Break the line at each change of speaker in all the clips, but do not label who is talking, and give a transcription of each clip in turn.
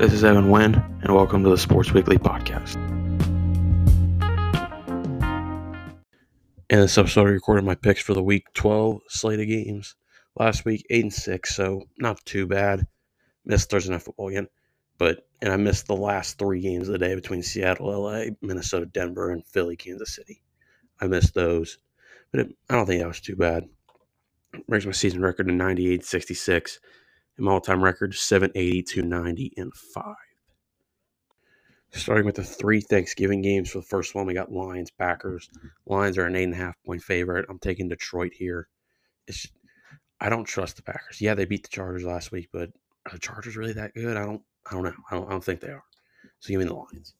This is Evan Wynn, and welcome to the Sports Weekly Podcast. In this episode, I recorded my picks for the week 12 slate of games. Last week, 8 and 6, so not too bad. Missed Thursday Night Football again, but and I missed the last three games of the day between Seattle, LA, Minnesota, Denver, and Philly, Kansas City. I missed those, but it, I don't think that was too bad. Brings my season record to 98 66 and my all time record 780 290 and 5. Starting with the three Thanksgiving games. For the first one, we got Lions, Packers. Lions are an eight and a half point favorite. I'm taking Detroit here. It's I don't trust the Packers. Yeah, they beat the Chargers last week, but are the Chargers really that good? I don't I don't know. I don't, I don't think they are. So give me the Lions.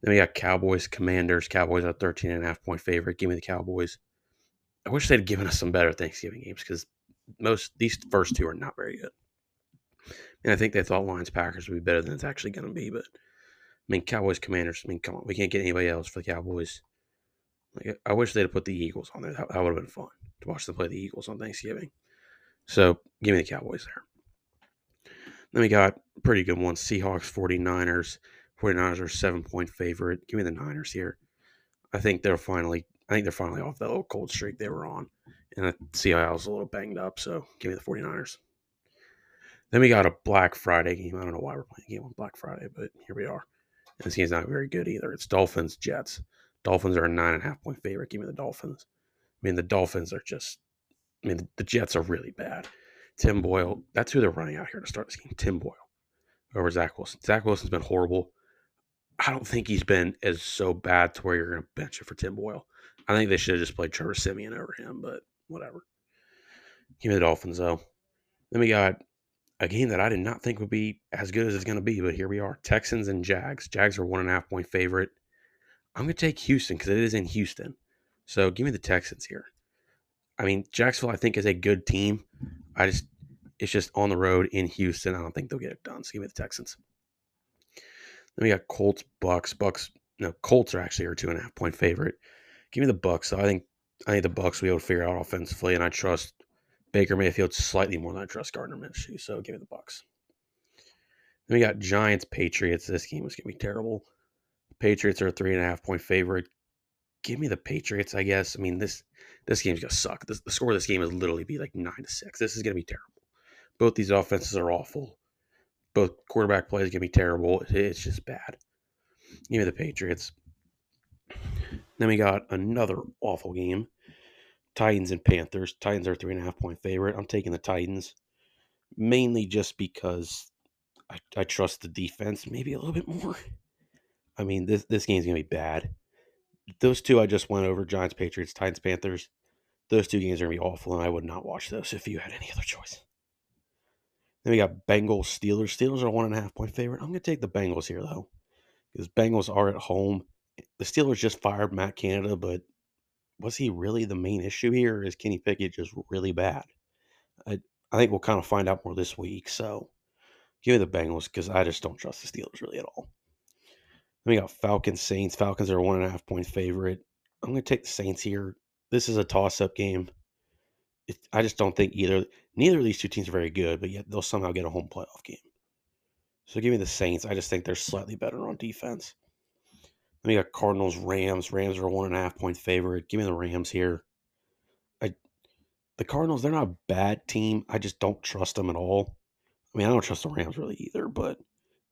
Then we got Cowboys, Commanders. Cowboys are 13 and a half point favorite. Give me the Cowboys. I wish they'd given us some better Thanksgiving games because most these first two are not very good. And I think they thought Lions Packers would be better than it's actually going to be. But I mean, Cowboys Commanders. I mean, come on, we can't get anybody else for the Cowboys. Like, I wish they'd have put the Eagles on there. That, that would have been fun to watch them play the Eagles on Thanksgiving. So give me the Cowboys there. Then we got pretty good ones Seahawks, 49ers. 49ers are seven point favorite. Give me the Niners here. I think they're finally I think they're finally off that little cold streak they were on. And see I was a little banged up, so give me the 49ers. Then we got a Black Friday game. I don't know why we're playing a game on Black Friday, but here we are. And this game's not very good either. It's Dolphins, Jets. Dolphins are a nine and a half point favorite. Give me the Dolphins. I mean, the Dolphins are just, I mean, the, Jets are really bad. Tim Boyle, that's who they're running out here to start this game. Tim Boyle over Zach Wilson. Zach Wilson's been horrible. I don't think he's been as so bad to where you're going to bench it for Tim Boyle. I think they should have just played Trevor Siemian over him, but whatever. Give me the Dolphins, though. Then we got a game that I did not think would be as good as it's going to be, but here we are. Texans and Jags. Jags are one and a half point favorite. I'm going to take Houston because it is in Houston. So give me the Texans here. I mean, Jacksonville, I think, is a good team. I just, it's just on the road in Houston. I don't think they'll get it done. So give me the Texans. Then we got Colts, Bucs. Bucs, no, Colts are actually our two and a half point favorite. Give me the Bucs. So I think, I think the Bucs be able to figure out offensively, and I trust Baker Mayfield slightly more than I trust Gardner Minshew. So give me the Bucs. Then we got Giants, Patriots. This game was gonna be terrible. Patriots are a three and a half point favorite. Give me the Patriots, I guess. I mean this this game's gonna suck. This, the score of this game is literally be like nine to six. This is gonna be terrible. Both these offenses are awful. Both quarterback plays gonna be terrible. It's just bad. Give me the Patriots. Then we got another awful game. Titans and Panthers. Titans are three and a half point favorite. I'm taking the Titans mainly just because I, I trust the defense maybe a little bit more. I mean, this this game's gonna be bad. Those two I just went over: Giants, Patriots, Titans, Panthers. Those two games are gonna be awful, and I would not watch those if you had any other choice. Then we got Bengals, Steelers. Steelers are one and a half point favorite. I'm gonna take the Bengals here though, because Bengals are at home. The Steelers just fired Matt Canada, but was he really the main issue here, or is Kenny Pickett just really bad? I I think we'll kind of find out more this week. So give me the Bengals because I just don't trust the Steelers really at all. Then we got Falcons Saints. Falcons are one and a half point favorite. I'm going to take the Saints here. This is a toss up game. It, I just don't think either neither of these two teams are very good, but yet they'll somehow get a home playoff game. So give me the Saints. I just think they're slightly better on defense. Then we got Cardinals, Rams. Rams are a one and a half point favorite. Give me the Rams here. I the Cardinals, they're not a bad team. I just don't trust them at all. I mean, I don't trust the Rams really either, but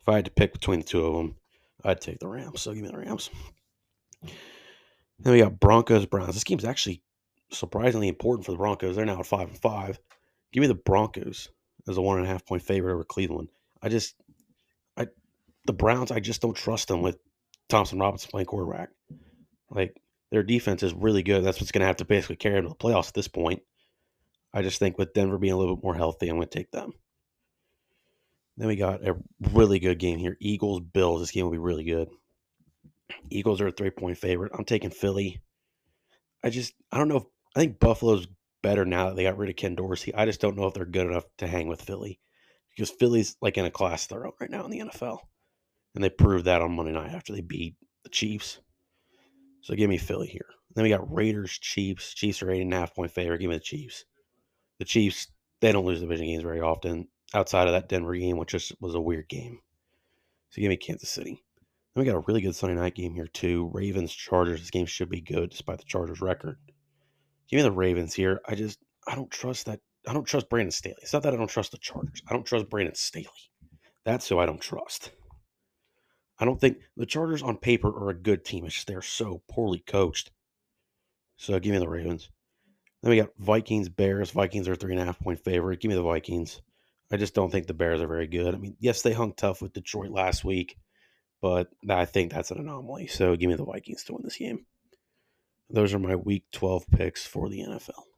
if I had to pick between the two of them, I'd take the Rams. So give me the Rams. Then we got Broncos, Browns. This game's actually surprisingly important for the Broncos. They're now at five and five. Give me the Broncos as a one and a half point favorite over Cleveland. I just, I, the Browns, I just don't trust them with Thompson Robinson playing quarterback. Like their defense is really good. That's what's going to have to basically carry them to the playoffs at this point. I just think with Denver being a little bit more healthy, I'm going to take them. Then we got a really good game here. Eagles, Bills. This game will be really good. Eagles are a three point favorite. I'm taking Philly. I just, I don't know. If, I think Buffalo's better now that they got rid of Ken Dorsey. I just don't know if they're good enough to hang with Philly because Philly's like in a class of their own right now in the NFL. And they proved that on Monday night after they beat the Chiefs. So give me Philly here. Then we got Raiders, Chiefs. Chiefs are eight and a half point favorite. Give me the Chiefs. The Chiefs, they don't lose division games very often outside of that Denver game, which just was a weird game. So give me Kansas City. Then we got a really good Sunday night game here too. Ravens Chargers. This game should be good despite the Chargers record. Give me the Ravens here. I just I don't trust that. I don't trust Brandon Staley. It's not that I don't trust the Chargers. I don't trust Brandon Staley. That's who I don't trust. I don't think the Chargers on paper are a good team. It's just they're so poorly coached. So give me the Ravens. Then we got Vikings, Bears. Vikings are three and a half point favorite. Give me the Vikings. I just don't think the Bears are very good. I mean, yes, they hung tough with Detroit last week, but I think that's an anomaly. So give me the Vikings to win this game. Those are my week 12 picks for the NFL.